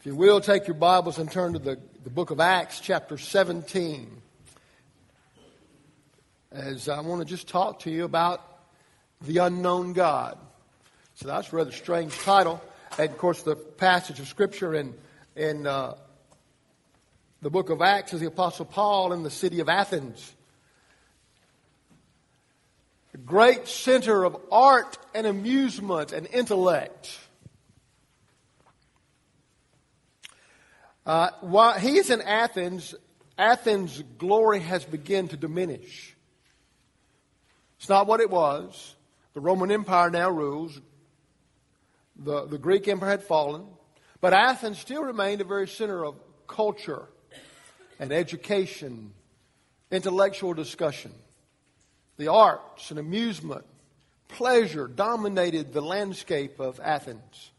If you will, take your Bibles and turn to the, the book of Acts, chapter 17. As I want to just talk to you about the unknown God. So that's a rather strange title. And of course, the passage of Scripture in, in uh, the book of Acts is the Apostle Paul in the city of Athens. A great center of art and amusement and intellect. Uh, while he's in Athens, Athens' glory has begun to diminish. It's not what it was. The Roman Empire now rules. The, the Greek Empire had fallen. But Athens still remained a very center of culture and education, intellectual discussion. The arts and amusement, pleasure dominated the landscape of Athens.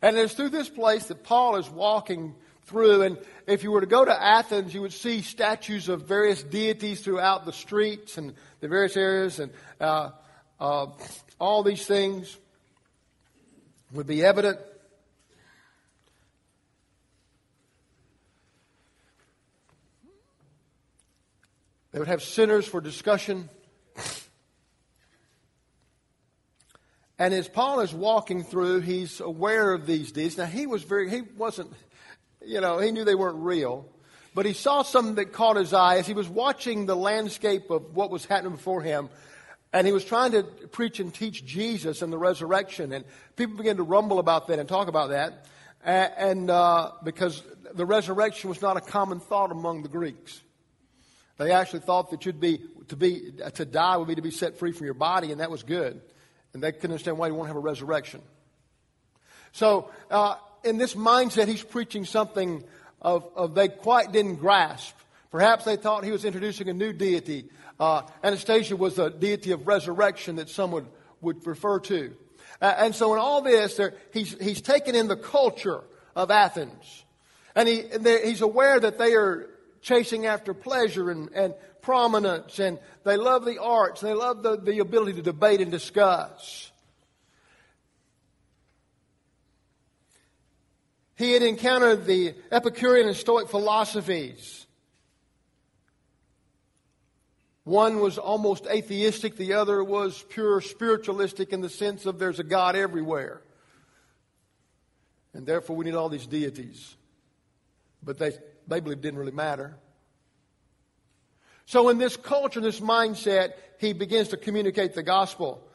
And it's through this place that Paul is walking through. And if you were to go to Athens, you would see statues of various deities throughout the streets and the various areas, and uh, uh, all these things would be evident. They would have centers for discussion. And as Paul is walking through, he's aware of these deeds. Now he was very, he wasn't, you know, he knew they weren't real. But he saw something that caught his eye as he was watching the landscape of what was happening before him. And he was trying to preach and teach Jesus and the resurrection. And people began to rumble about that and talk about that. And uh, because the resurrection was not a common thought among the Greeks. They actually thought that you'd be to be to die would be to be set free from your body, and that was good. And they couldn't understand why you won't have a resurrection. So uh, in this mindset, he's preaching something of, of they quite didn't grasp. Perhaps they thought he was introducing a new deity. Uh, Anastasia was a deity of resurrection that some would, would refer to. Uh, and so in all this, he's, he's taken in the culture of Athens. And he, he's aware that they are chasing after pleasure and, and prominence, and they love the arts, and they love the, the ability to debate and discuss. He had encountered the Epicurean and Stoic philosophies. One was almost atheistic, the other was pure spiritualistic in the sense of there's a God everywhere. And therefore, we need all these deities. But they, they believed didn't really matter. So, in this culture, this mindset, he begins to communicate the gospel.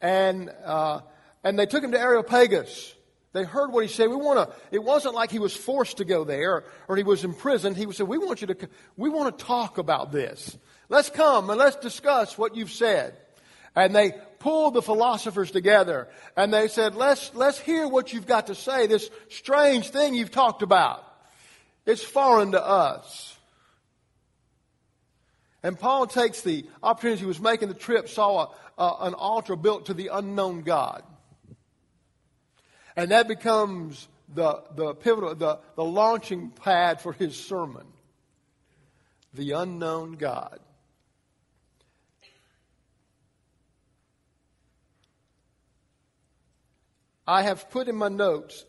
And, uh, and they took him to Areopagus. They heard what he said. We want to, it wasn't like he was forced to go there or he was imprisoned. He said, we want you to, we want to talk about this. Let's come and let's discuss what you've said. And they pulled the philosophers together and they said, let's, let's hear what you've got to say. This strange thing you've talked about. It's foreign to us. And Paul takes the opportunity he was making the trip, saw a, an altar built to the unknown God. And that becomes the, the pivotal, the, the launching pad for his sermon. The unknown God. I have put in my notes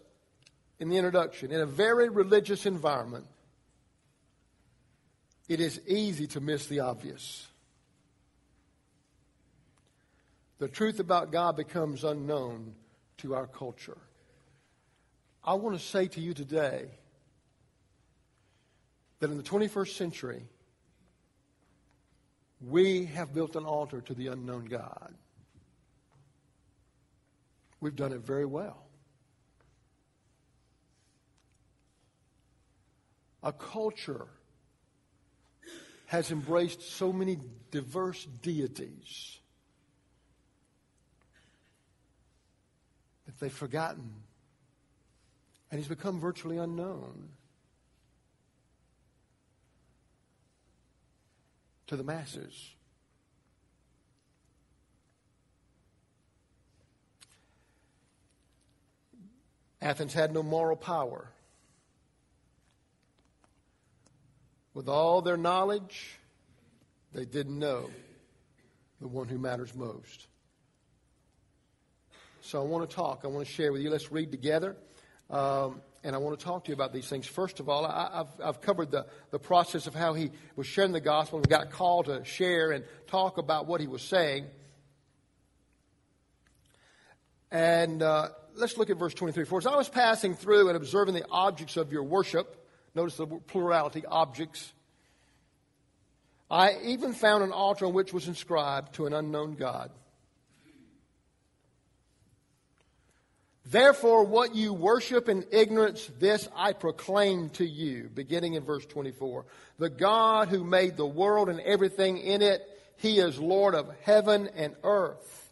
in the introduction, in a very religious environment, it is easy to miss the obvious. The truth about God becomes unknown to our culture. I want to say to you today that in the 21st century, we have built an altar to the unknown God. We've done it very well. A culture has embraced so many diverse deities that they've forgotten and he's become virtually unknown to the masses. Athens had no moral power. With all their knowledge, they didn't know the one who matters most. So I want to talk. I want to share with you. Let's read together. Um, and I want to talk to you about these things. First of all, I, have I've covered the, the process of how he was sharing the gospel and got called to share and talk about what he was saying. And uh, let's look at verse 23. For as I was passing through and observing the objects of your worship, notice the plurality, objects, I even found an altar on which was inscribed to an unknown God. Therefore, what you worship in ignorance, this I proclaim to you, beginning in verse 24. The God who made the world and everything in it, he is Lord of heaven and earth,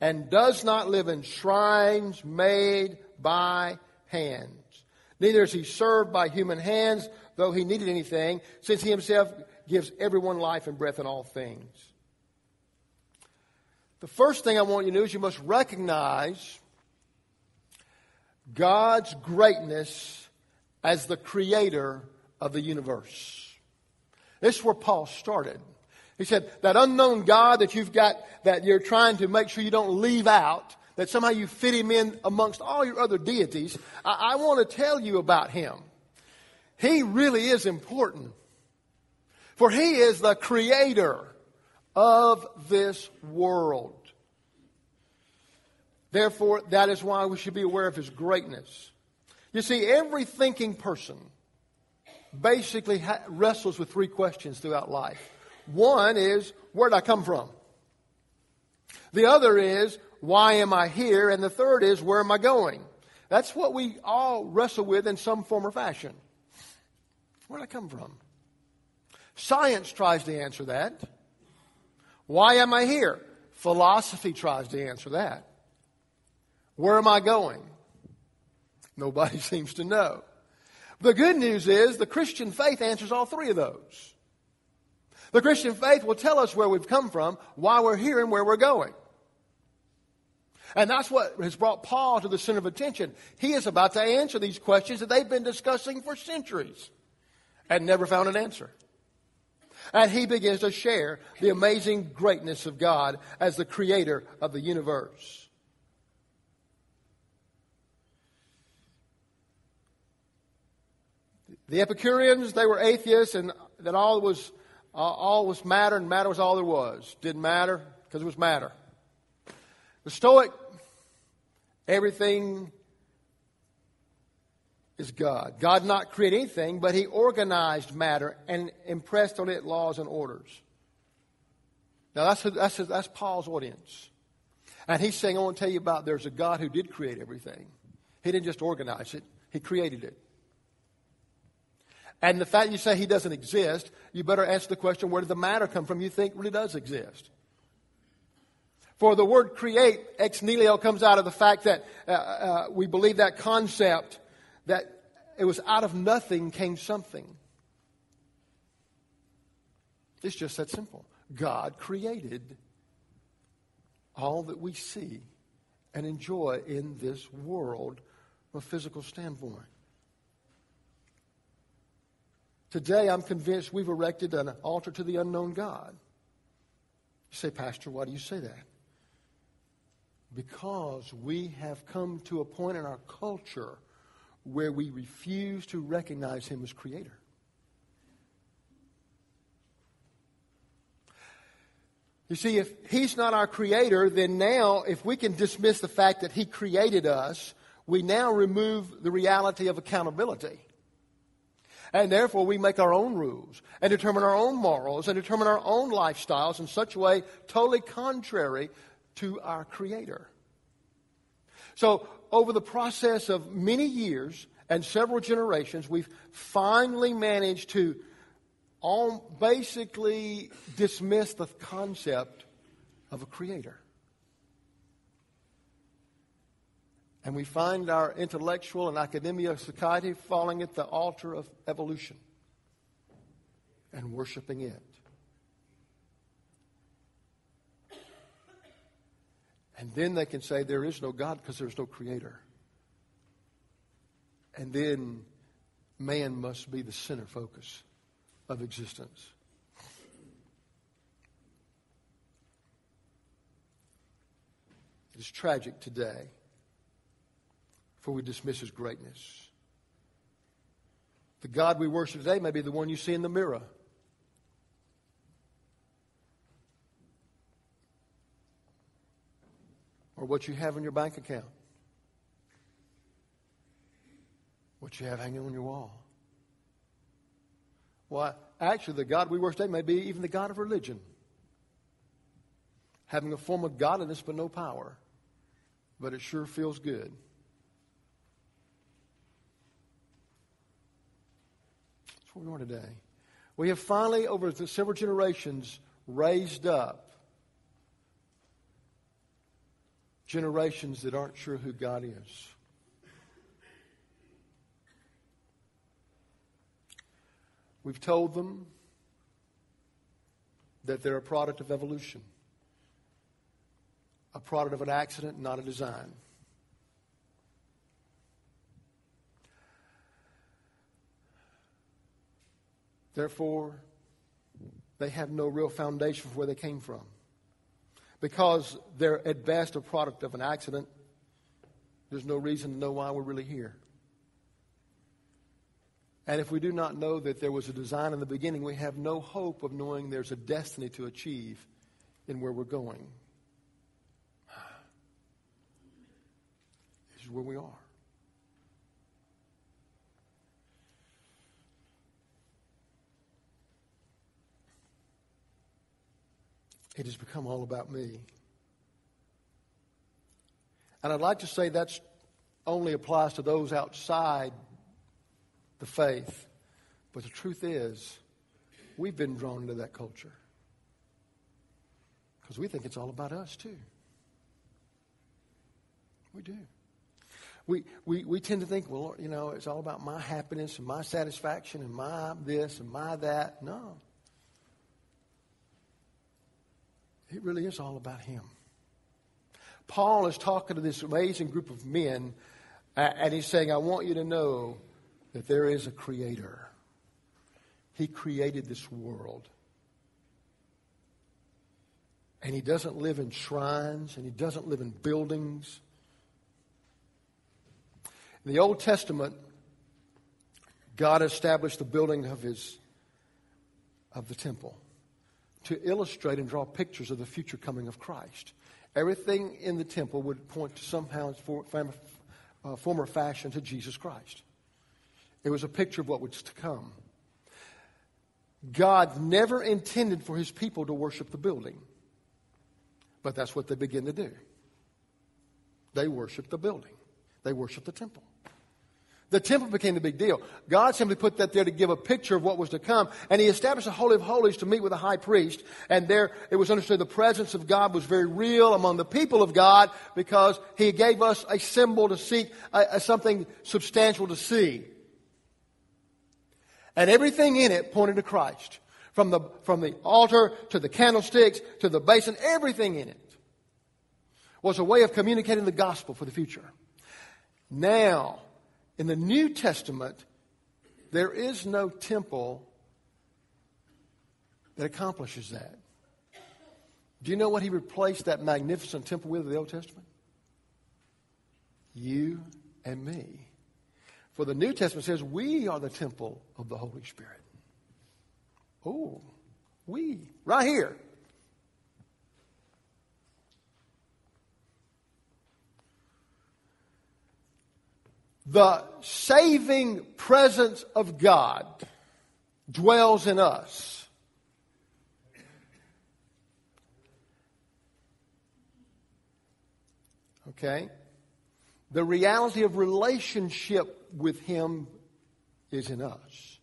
and does not live in shrines made by hands. Neither is he served by human hands, though he needed anything, since he himself gives everyone life and breath and all things. The first thing I want you to do is you must recognize God's greatness as the creator of the universe. This is where Paul started. He said, that unknown God that you've got, that you're trying to make sure you don't leave out, that somehow you fit him in amongst all your other deities, I, I want to tell you about him. He really is important. For he is the creator of this world. Therefore, that is why we should be aware of his greatness. You see, every thinking person basically ha- wrestles with three questions throughout life. One is, where did I come from? The other is, why am I here? And the third is, where am I going? That's what we all wrestle with in some form or fashion. Where did I come from? Science tries to answer that. Why am I here? Philosophy tries to answer that. Where am I going? Nobody seems to know. The good news is the Christian faith answers all three of those. The Christian faith will tell us where we've come from, why we're here, and where we're going. And that's what has brought Paul to the center of attention. He is about to answer these questions that they've been discussing for centuries and never found an answer. And he begins to share the amazing greatness of God as the creator of the universe. The Epicureans, they were atheists, and that all was uh, all was matter, and matter was all there was. Didn't matter because it was matter. The Stoic, everything is God. God not create anything, but He organized matter and impressed on it laws and orders. Now that's that's that's Paul's audience, and he's saying, "I want to tell you about there's a God who did create everything. He didn't just organize it; He created it." And the fact you say he doesn't exist, you better answer the question, where did the matter come from you think really does exist? For the word create, ex nihilo, comes out of the fact that uh, uh, we believe that concept that it was out of nothing came something. It's just that simple. God created all that we see and enjoy in this world from a physical standpoint. Today, I'm convinced we've erected an altar to the unknown God. You say, Pastor, why do you say that? Because we have come to a point in our culture where we refuse to recognize Him as Creator. You see, if He's not our Creator, then now, if we can dismiss the fact that He created us, we now remove the reality of accountability. And therefore, we make our own rules and determine our own morals and determine our own lifestyles in such a way totally contrary to our Creator. So, over the process of many years and several generations, we've finally managed to all basically dismiss the concept of a Creator. And we find our intellectual and academia society falling at the altar of evolution and worshiping it. And then they can say there is no God because there's no creator. And then man must be the center focus of existence. It is tragic today for we dismiss his greatness. The God we worship today may be the one you see in the mirror. Or what you have in your bank account. What you have hanging on your wall. Why, actually, the God we worship today may be even the God of religion. Having a form of godliness but no power. But it sure feels good. Where we are today. We have finally, over several generations, raised up generations that aren't sure who God is. We've told them that they're a product of evolution, a product of an accident, not a design. Therefore, they have no real foundation for where they came from. Because they're at best a product of an accident, there's no reason to know why we're really here. And if we do not know that there was a design in the beginning, we have no hope of knowing there's a destiny to achieve in where we're going. This is where we are. It has become all about me. And I'd like to say that's only applies to those outside the faith. But the truth is, we've been drawn into that culture because we think it's all about us, too. We do. We, we, we tend to think, well, you know, it's all about my happiness and my satisfaction and my this and my that. No. It really is all about Him. Paul is talking to this amazing group of men, and he's saying, I want you to know that there is a creator. He created this world. And he doesn't live in shrines and he doesn't live in buildings. In the Old Testament, God established the building of his of the temple to illustrate and draw pictures of the future coming of Christ. Everything in the temple would point to somehow, uh, form or fashion, to Jesus Christ. It was a picture of what was to come. God never intended for his people to worship the building, but that's what they begin to do. They worship the building, they worship the temple. The temple became the big deal. God simply put that there to give a picture of what was to come. And He established the Holy of Holies to meet with the high priest. And there it was understood the presence of God was very real among the people of God because He gave us a symbol to seek, a, a something substantial to see. And everything in it pointed to Christ. From the, from the altar to the candlesticks to the basin, everything in it was a way of communicating the gospel for the future. Now, in the New Testament, there is no temple that accomplishes that. Do you know what he replaced that magnificent temple with in the Old Testament? You and me. For the New Testament says we are the temple of the Holy Spirit. Oh, we, right here. The saving presence of God dwells in us. Okay? The reality of relationship with Him is in us.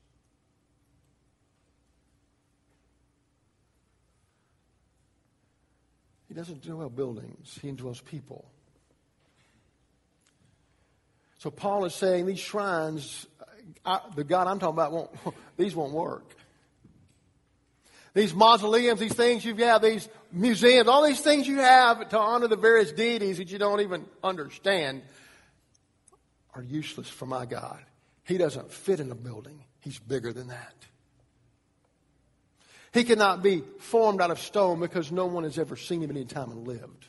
He doesn't dwell buildings, He indwells people. So Paul is saying these shrines, I, the God I'm talking about, won't, these won't work. These mausoleums, these things you have, these museums, all these things you have to honor the various deities that you don't even understand are useless for my God. He doesn't fit in a building. He's bigger than that. He cannot be formed out of stone because no one has ever seen him any time and lived.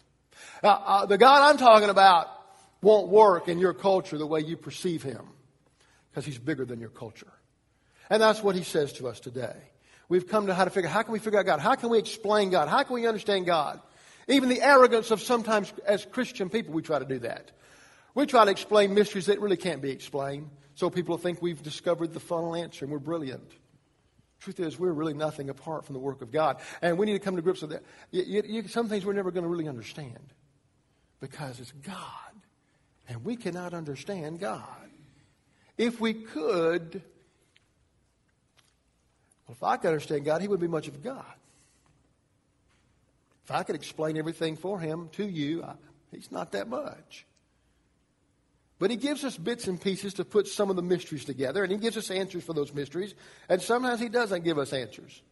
Uh, uh, the God I'm talking about won't work in your culture the way you perceive him because he's bigger than your culture. And that's what he says to us today. We've come to how to figure how can we figure out God? How can we explain God? How can we understand God? Even the arrogance of sometimes as Christian people, we try to do that. We try to explain mysteries that really can't be explained. So people think we've discovered the final answer and we're brilliant. Truth is, we're really nothing apart from the work of God. And we need to come to grips with that. You, you, some things we're never going to really understand because it's God. And we cannot understand God. If we could, well, if I could understand God, He wouldn't be much of a God. If I could explain everything for Him to you, I, He's not that much. But he gives us bits and pieces to put some of the mysteries together, and he gives us answers for those mysteries. And sometimes he doesn't give us answers.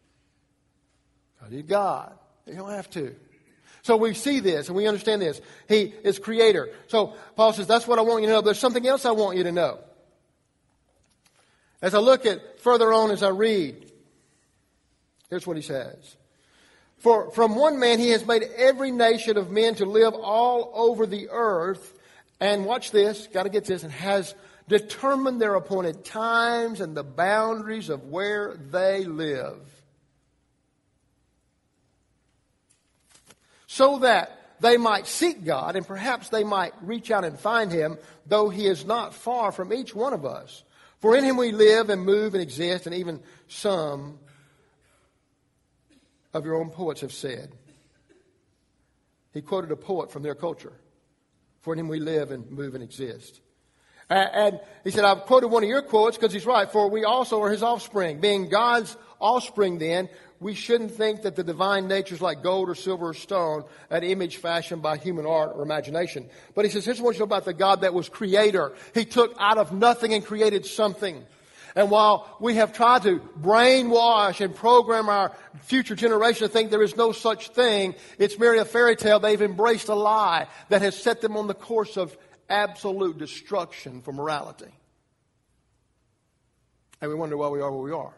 Because he's God. He don't have to. So we see this and we understand this. He is creator. So Paul says, that's what I want you to know. There's something else I want you to know. As I look at further on as I read, here's what he says. For from one man he has made every nation of men to live all over the earth and watch this, got to get this, and has determined their appointed times and the boundaries of where they live. So that they might seek God and perhaps they might reach out and find Him, though He is not far from each one of us. For in Him we live and move and exist, and even some of your own poets have said. He quoted a poet from their culture. For in him we live and move and exist. And he said, I've quoted one of your quotes because he's right. For we also are his offspring. Being God's offspring, then, we shouldn't think that the divine nature is like gold or silver or stone, an image fashioned by human art or imagination. But he says, here's what you know about the God that was creator. He took out of nothing and created something. And while we have tried to brainwash and program our future generation to think there is no such thing, it's merely a fairy tale. They've embraced a lie that has set them on the course of absolute destruction for morality. And we wonder why we are where we are.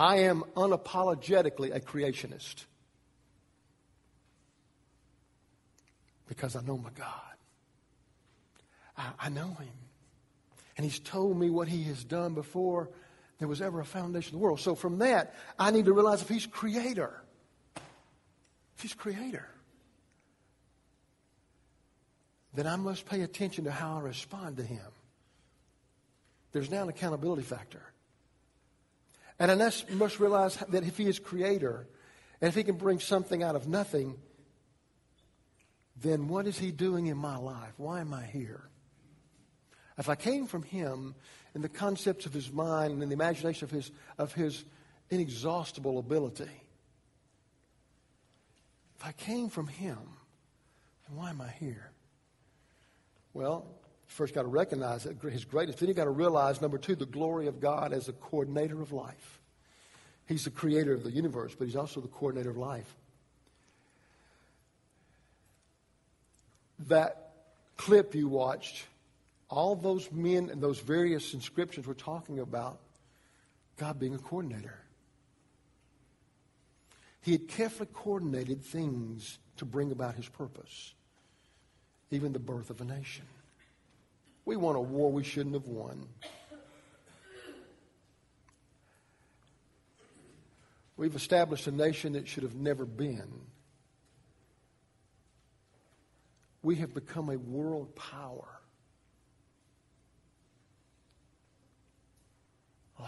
I am unapologetically a creationist because I know my God. I, I know Him. And he's told me what he has done before there was ever a foundation of the world. So from that, I need to realize if he's creator, if he's creator, then I must pay attention to how I respond to him. There's now an accountability factor. And I must realize that if he is creator, and if he can bring something out of nothing, then what is he doing in my life? Why am I here? If I came from him in the concepts of his mind and in the imagination of his, of his inexhaustible ability, if I came from him, then why am I here? Well, first got to recognize his greatness. Then you got to realize, number two, the glory of God as a coordinator of life. He's the creator of the universe, but he's also the coordinator of life. That clip you watched all those men and those various inscriptions were talking about God being a coordinator. He had carefully coordinated things to bring about his purpose, even the birth of a nation. We won a war we shouldn't have won. We've established a nation that should have never been. We have become a world power.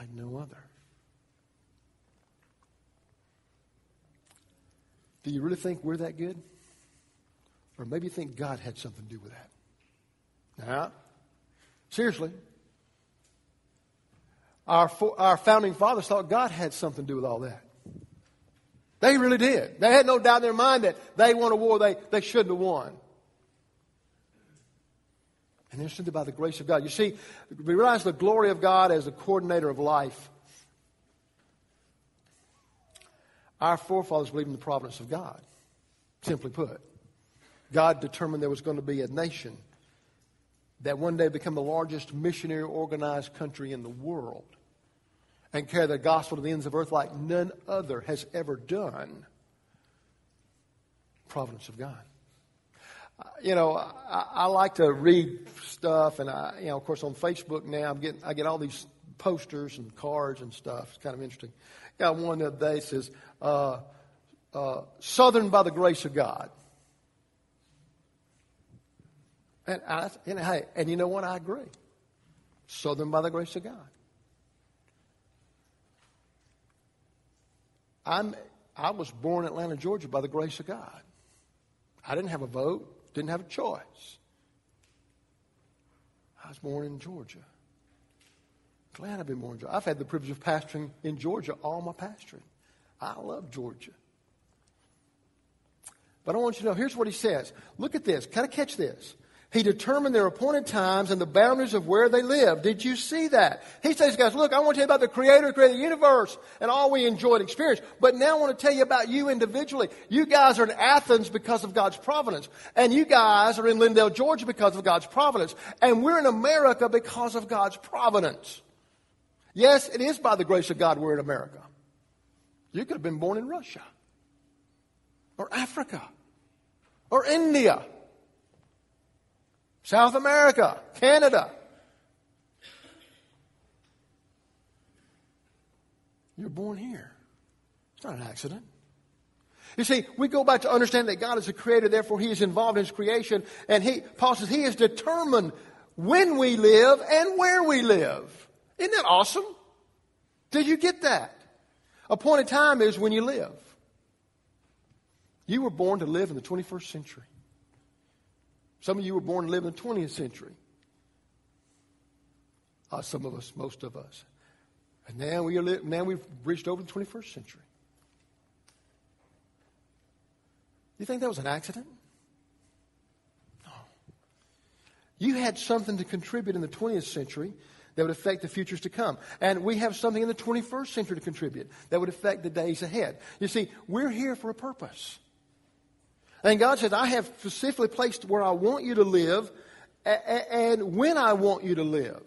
like no other. Do you really think we're that good? Or maybe you think God had something to do with that? Now, seriously. Our, our founding fathers thought God had something to do with all that. They really did. They had no doubt in their mind that they won a war they, they shouldn't have won. And instantly by the grace of God. You see, we realize the glory of God as the coordinator of life. Our forefathers believed in the providence of God, simply put. God determined there was going to be a nation that one day become the largest missionary organized country in the world and carry the gospel to the ends of earth like none other has ever done. Providence of God. you know, I, I like to read stuff, and I, you know, of course, on Facebook now, I'm getting, I get all these posters and cards and stuff. It's kind of interesting. Got one the other day that says, uh, uh, "Southern by the grace of God." And, I, and hey, and you know what? I agree. Southern by the grace of God. I'm, I was born in Atlanta, Georgia by the grace of God. I didn't have a vote, didn't have a choice. I was born in Georgia. Glad I've been born in Georgia. I've had the privilege of pastoring in Georgia all my pastoring. I love Georgia. But I want you to know here's what he says. Look at this. Kind of catch this. He determined their appointed times and the boundaries of where they live. Did you see that? He says, guys, look, I want to tell you about the creator who created the universe and all we enjoyed and experience. But now I want to tell you about you individually. You guys are in Athens because of God's providence. And you guys are in Lindale, Georgia because of God's providence. And we're in America because of God's providence. Yes, it is by the grace of God we're in America. You could have been born in Russia or Africa or India South America, Canada. You're born here. It's not an accident. You see, we go back to understand that God is a creator, therefore He is involved in His creation, and He, Paul says, He has determined when we live and where we live. Isn't that awesome? Did you get that? Appointed time is when you live. You were born to live in the 21st century. Some of you were born to live in the 20th century. Uh, some of us, most of us. And now, we are li- now we've reached over the 21st century. You think that was an accident? No. You had something to contribute in the 20th century that would affect the futures to come. And we have something in the 21st century to contribute that would affect the days ahead. You see, we're here for a purpose. And God says, I have specifically placed where I want you to live and when I want you to live.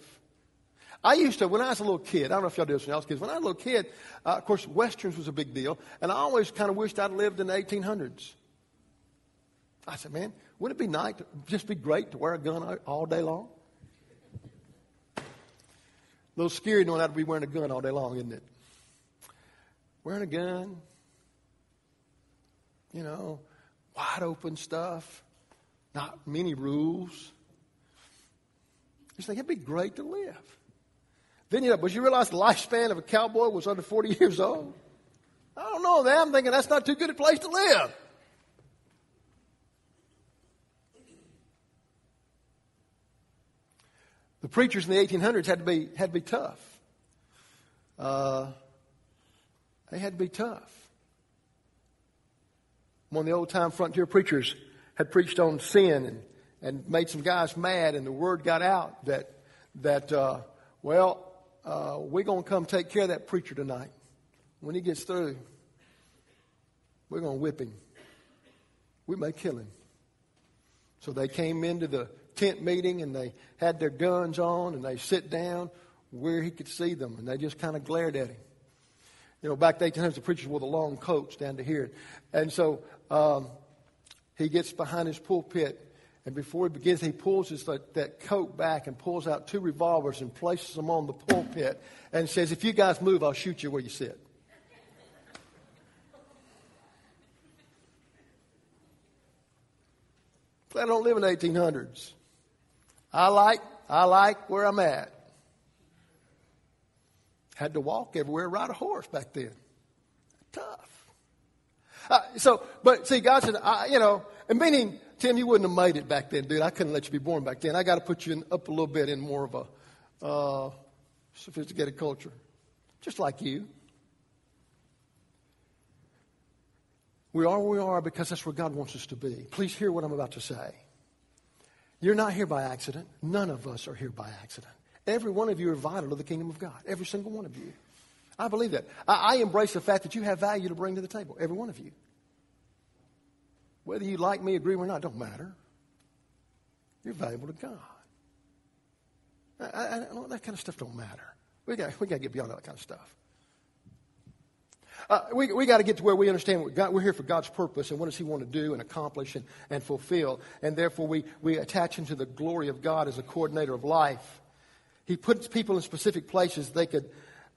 I used to, when I was a little kid, I don't know if y'all do this when I was kids, when I was a little kid, uh, of course, Westerns was a big deal, and I always kind of wished I'd lived in the 1800s. I said, man, wouldn't it be nice, to, just be great to wear a gun all day long? A little scary knowing I'd be wearing a gun all day long, isn't it? Wearing a gun, you know, wide open stuff, not many rules. You think it'd be great to live. Then you know, but you realize the lifespan of a cowboy was under 40 years old? I don't know that. I'm thinking that's not too good a place to live. The preachers in the 1800s had to be, had to be tough. Uh, they had to be tough. One of the old time frontier preachers had preached on sin and, and made some guys mad, and the word got out that, that uh, well, uh, we're going to come take care of that preacher tonight. When he gets through, we're going to whip him. We may kill him. So they came into the tent meeting and they had their guns on and they sit down where he could see them and they just kind of glared at him. You know, back then, times the preachers wore the long coats down to here. And so um, he gets behind his pulpit, and before he begins, he pulls his, that, that coat back and pulls out two revolvers and places them on the pulpit and says, If you guys move, I'll shoot you where you sit. I don't live in the 1800s. I like, I like where I'm at. Had to walk everywhere, ride a horse back then. Tough. Uh, so, but see, God said, I, you know, and meaning, Tim, you wouldn't have made it back then, dude. I couldn't let you be born back then. I got to put you in, up a little bit in more of a uh, sophisticated culture, just like you. We are where we are because that's where God wants us to be. Please hear what I'm about to say. You're not here by accident. None of us are here by accident. Every one of you are vital to the kingdom of God. Every single one of you. I believe that. I, I embrace the fact that you have value to bring to the table. Every one of you. Whether you like me, agree me or not, don't matter. You're valuable to God. I, I, that kind of stuff don't matter. We got, we got to get beyond that kind of stuff. Uh, we we got to get to where we understand what God, we're here for God's purpose and what does He want to do and accomplish and, and fulfill. And therefore, we, we attach Him to the glory of God as a coordinator of life. He puts people in specific places they could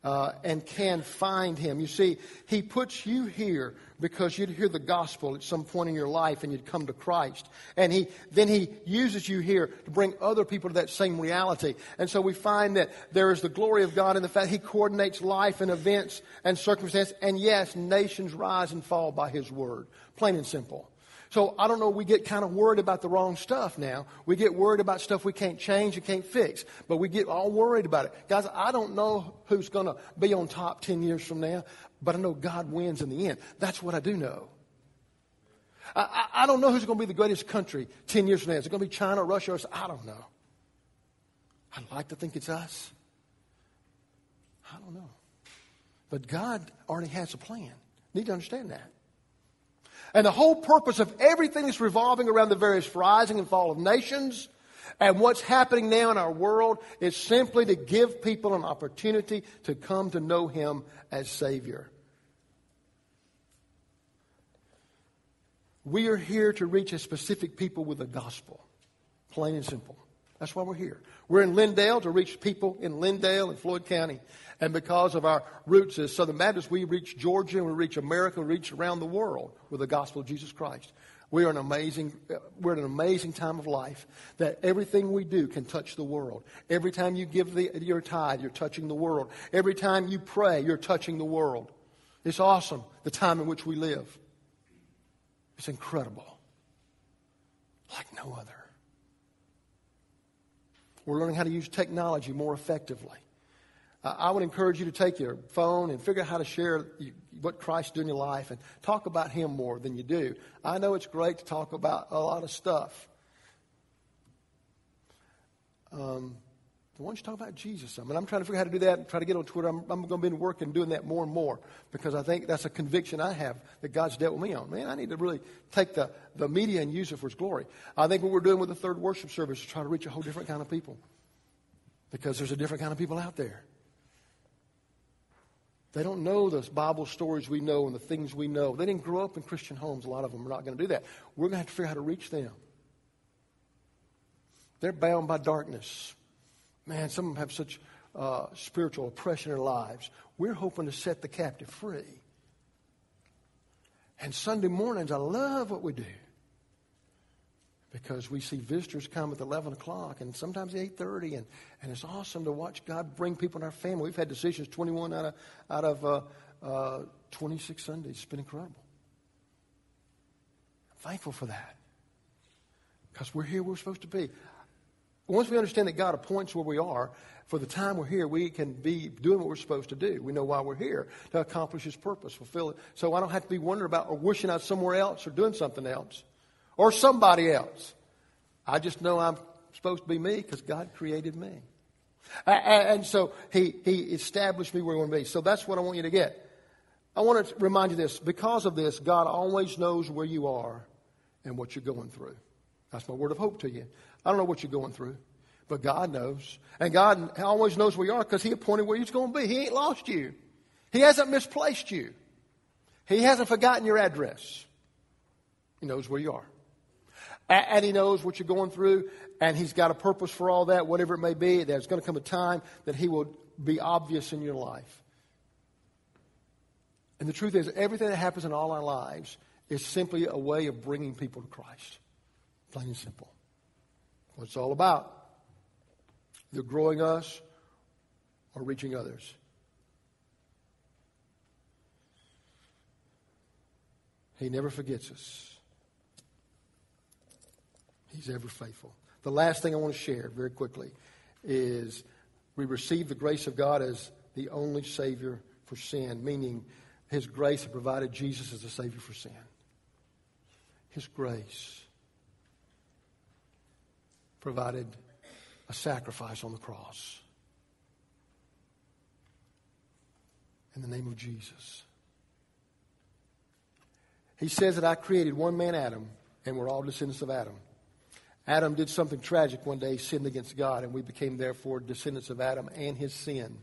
uh, and can find him. You see, he puts you here because you'd hear the gospel at some point in your life and you'd come to Christ. And he, then he uses you here to bring other people to that same reality. And so we find that there is the glory of God in the fact he coordinates life and events and circumstances. And yes, nations rise and fall by his word. Plain and simple. So I don't know, we get kind of worried about the wrong stuff now. We get worried about stuff we can't change and can't fix. But we get all worried about it. Guys, I don't know who's going to be on top 10 years from now, but I know God wins in the end. That's what I do know. I, I, I don't know who's going to be the greatest country 10 years from now. Is it going to be China, or Russia, or I don't know. I'd like to think it's us. I don't know. But God already has a plan. You need to understand that. And the whole purpose of everything that's revolving around the various rising and fall of nations and what's happening now in our world is simply to give people an opportunity to come to know Him as Savior. We are here to reach a specific people with the gospel, plain and simple. That's why we're here. We're in Lindale to reach people in Lindale and Floyd County. And because of our roots as Southern Baptists, we reach Georgia, and we reach America, we reach around the world with the gospel of Jesus Christ. We are an amazing, uh, we're at an amazing time of life that everything we do can touch the world. Every time you give the, your tithe, you're touching the world. Every time you pray, you're touching the world. It's awesome, the time in which we live. It's incredible. Like no other. We're learning how to use technology more effectively. I would encourage you to take your phone and figure out how to share what Christ did in your life and talk about Him more than you do. I know it's great to talk about a lot of stuff. Um, why don't you talk about Jesus? I mean, I'm trying to figure out how to do that and try to get on Twitter. I'm, I'm going to be in work and doing that more and more because I think that's a conviction I have that God's dealt with me on. Man, I need to really take the, the media and use it for His glory. I think what we're doing with the third worship service is try to reach a whole different kind of people because there's a different kind of people out there. They don't know the Bible stories we know and the things we know. They didn't grow up in Christian homes. A lot of them are not going to do that. We're going to have to figure out how to reach them. They're bound by darkness. Man, some of them have such uh, spiritual oppression in their lives. We're hoping to set the captive free. And Sunday mornings, I love what we do. Because we see visitors come at 11 o'clock and sometimes at 8.30 and, and it's awesome to watch god bring people in our family. We've had decisions 21 out of, out of uh, uh, 26 sundays. It's been incredible. I'm thankful for that. Because we're here where we're supposed to be once we understand that god appoints where we are for the time we're here we can be doing what we're supposed to do we know why we're here to accomplish his purpose fulfill it so i don't have to be wondering about or wishing was somewhere else or doing something else or somebody else. I just know I'm supposed to be me because God created me. And so he, he established me where I want to be. So that's what I want you to get. I want to remind you this. Because of this, God always knows where you are and what you're going through. That's my word of hope to you. I don't know what you're going through, but God knows. And God always knows where you are because He appointed where you're going to be. He ain't lost you. He hasn't misplaced you. He hasn't forgotten your address. He knows where you are and he knows what you're going through, and he's got a purpose for all that, whatever it may be. There's going to come a time that he will be obvious in your life. And the truth is, everything that happens in all our lives is simply a way of bringing people to Christ. Plain and simple. What it's all about. Either growing us or reaching others. He never forgets us. He's ever faithful. The last thing I want to share very quickly is we receive the grace of God as the only Savior for sin, meaning His grace provided Jesus as a Savior for sin. His grace provided a sacrifice on the cross. In the name of Jesus. He says that I created one man, Adam, and we're all descendants of Adam. Adam did something tragic one day, sinned against God, and we became therefore descendants of Adam and his sin.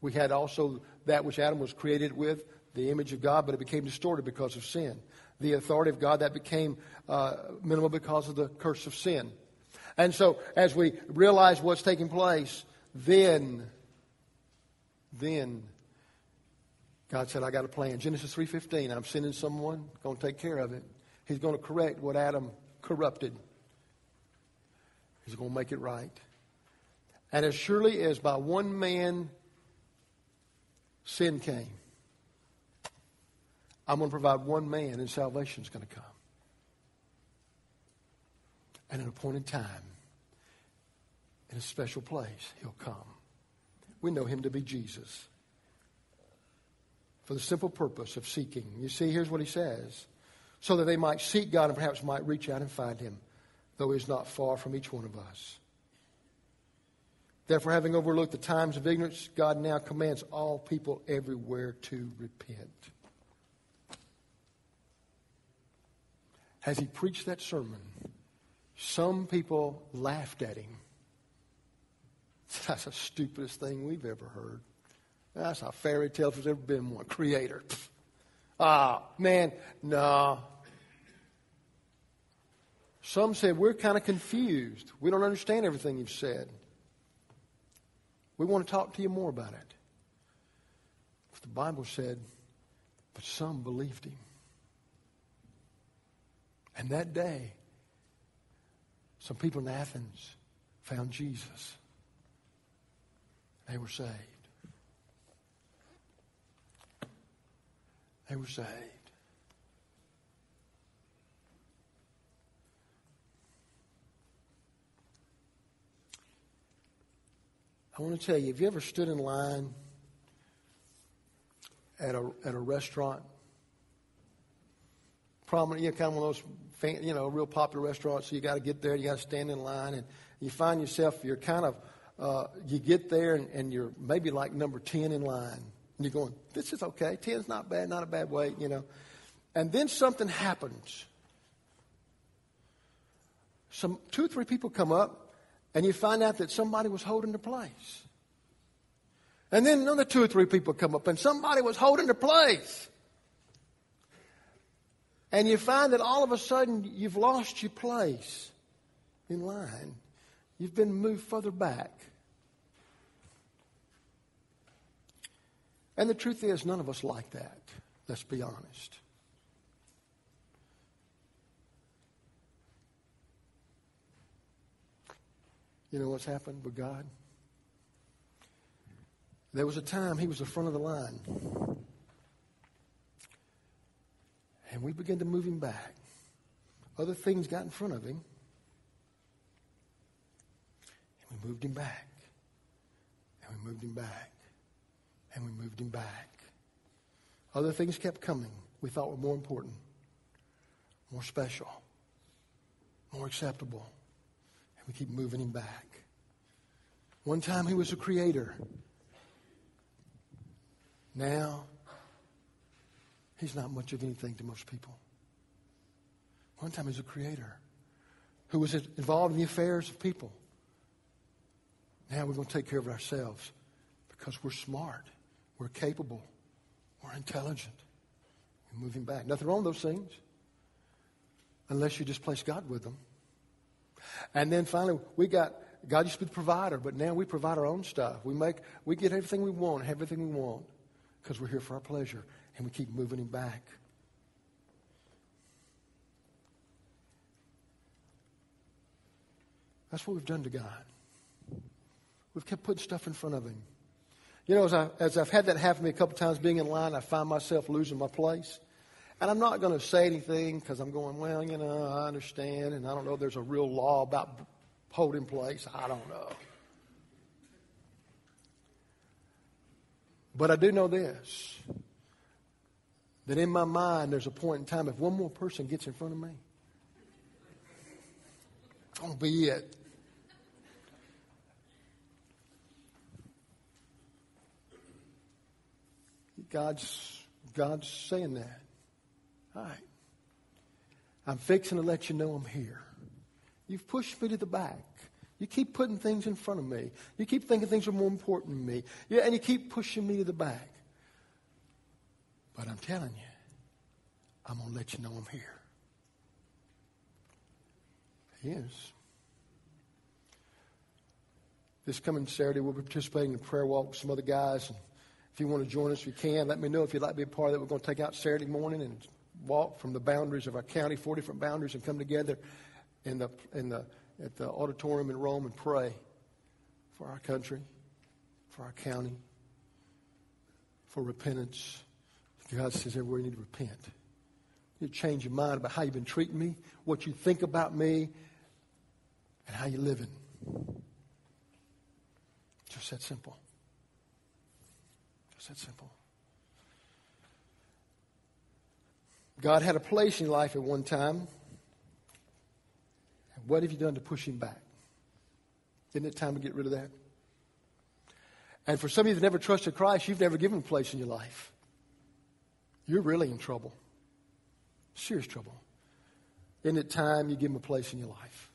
We had also that which Adam was created with, the image of God, but it became distorted because of sin. The authority of God, that became uh, minimal because of the curse of sin. And so, as we realize what's taking place, then, then, God said, I got a plan. Genesis 3.15, I'm sending someone, going to take care of it. He's going to correct what Adam corrupted. He's going to make it right. And as surely as by one man sin came, I'm going to provide one man and salvation is going to come. At an appointed time, in a special place, he'll come. We know him to be Jesus. For the simple purpose of seeking. You see, here's what he says so that they might seek God and perhaps might reach out and find him, though he's not far from each one of us. Therefore, having overlooked the times of ignorance, God now commands all people everywhere to repent. Has he preached that sermon, some people laughed at him. That's the stupidest thing we've ever heard. That's a fairy tale if there's ever been one. Creator. Ah, man, no. Some said, We're kind of confused. We don't understand everything you've said. We want to talk to you more about it. But the Bible said, But some believed him. And that day, some people in Athens found Jesus. They were saved. They were saved. I want to tell you, have you ever stood in line at a, at a restaurant? Prominent, you know, kind of one of those, fan, you know, real popular restaurants. So you got to get there, you got to stand in line, and you find yourself, you're kind of, uh, you get there and, and you're maybe like number 10 in line. And you're going, this is okay. 10's not bad, not a bad way, you know. And then something happens. Some two or three people come up and you find out that somebody was holding the place. And then another two or three people come up and somebody was holding the place. And you find that all of a sudden you've lost your place in line. You've been moved further back. And the truth is, none of us like that. Let's be honest. You know what's happened with God? There was a time he was the front of the line. And we began to move him back. Other things got in front of him. And we moved him back. And we moved him back. And we moved him back. Other things kept coming we thought were more important, more special, more acceptable And we keep moving him back. One time he was a creator. Now, he's not much of anything to most people. One time he was a creator who was involved in the affairs of people. Now we're going to take care of ourselves because we're smart, we're capable, we're intelligent. We're moving back. Nothing wrong with those things unless you just place God with them. And then finally, we got God used to be the provider, but now we provide our own stuff. We make, we get everything we want, have everything we want, because we're here for our pleasure, and we keep moving Him back. That's what we've done to God. We've kept putting stuff in front of Him. You know, as, I, as I've had that happen to me a couple times being in line, I find myself losing my place. And I'm not going to say anything because I'm going, well, you know, I understand, and I don't know if there's a real law about holding place. I don't know. But I do know this that in my mind, there's a point in time if one more person gets in front of me, it's going to be it. God's, God's saying that. All right. I'm fixing to let you know I'm here. You've pushed me to the back. You keep putting things in front of me. You keep thinking things are more important than me. Yeah, and you keep pushing me to the back. But I'm telling you, I'm going to let you know I'm here. He is. This coming Saturday, we'll be participating in a prayer walk with some other guys. And if you want to join us, you can. Let me know if you'd like to be a part of that. We're going to take out Saturday morning and walk from the boundaries of our county, four different boundaries, and come together in the, in the, at the auditorium in Rome and pray for our country, for our county, for repentance. God says everywhere you need to repent. You change your mind about how you've been treating me, what you think about me, and how you're living. Just that simple. Just that simple. God had a place in your life at one time. And What have you done to push him back? Isn't it time to get rid of that? And for some of you that never trusted Christ, you've never given a place in your life. You're really in trouble. Serious trouble. Isn't it time you give him a place in your life?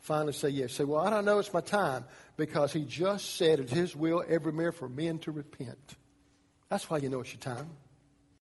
Finally say yes. Say, well, I don't know it's my time because he just said it's his will every man for men to repent. That's why you know it's your time.